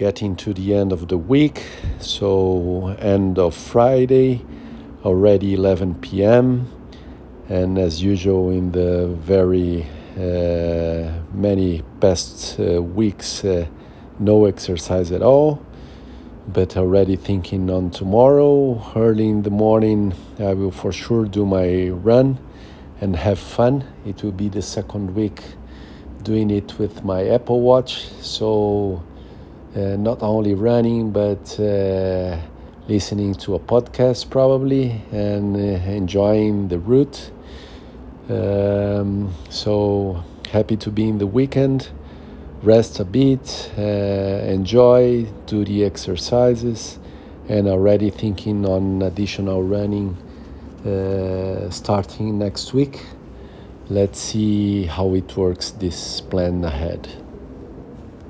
getting to the end of the week. So, end of Friday, already 11 p.m. And as usual, in the very uh, many past uh, weeks, uh, no exercise at all. But already thinking on tomorrow, early in the morning, I will for sure do my run and have fun. It will be the second week doing it with my Apple Watch. So, not only running, but uh, listening to a podcast probably and uh, enjoying the route. Um, so, happy to be in the weekend. Rest a bit, uh, enjoy, do the exercises, and already thinking on additional running uh, starting next week let's see how it works this plan ahead